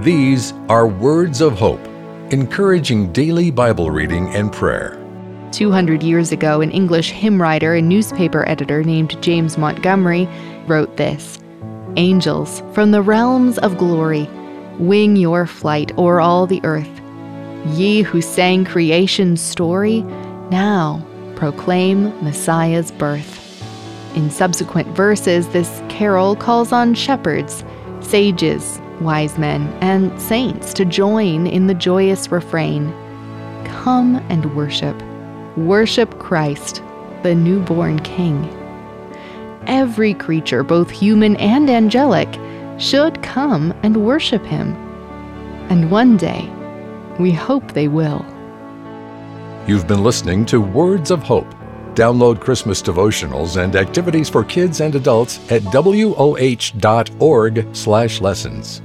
These are words of hope, encouraging daily Bible reading and prayer. 200 years ago, an English hymn writer and newspaper editor named James Montgomery wrote this Angels, from the realms of glory, wing your flight o'er all the earth. Ye who sang creation's story, now proclaim Messiah's birth. In subsequent verses, this carol calls on shepherds, sages, wise men, and saints to join in the joyous refrain Come and worship. Worship Christ, the newborn King. Every creature, both human and angelic, should come and worship Him. And one day, we hope they will. You've been listening to Words of Hope. Download Christmas devotionals and activities for kids and adults at woh.org/lessons.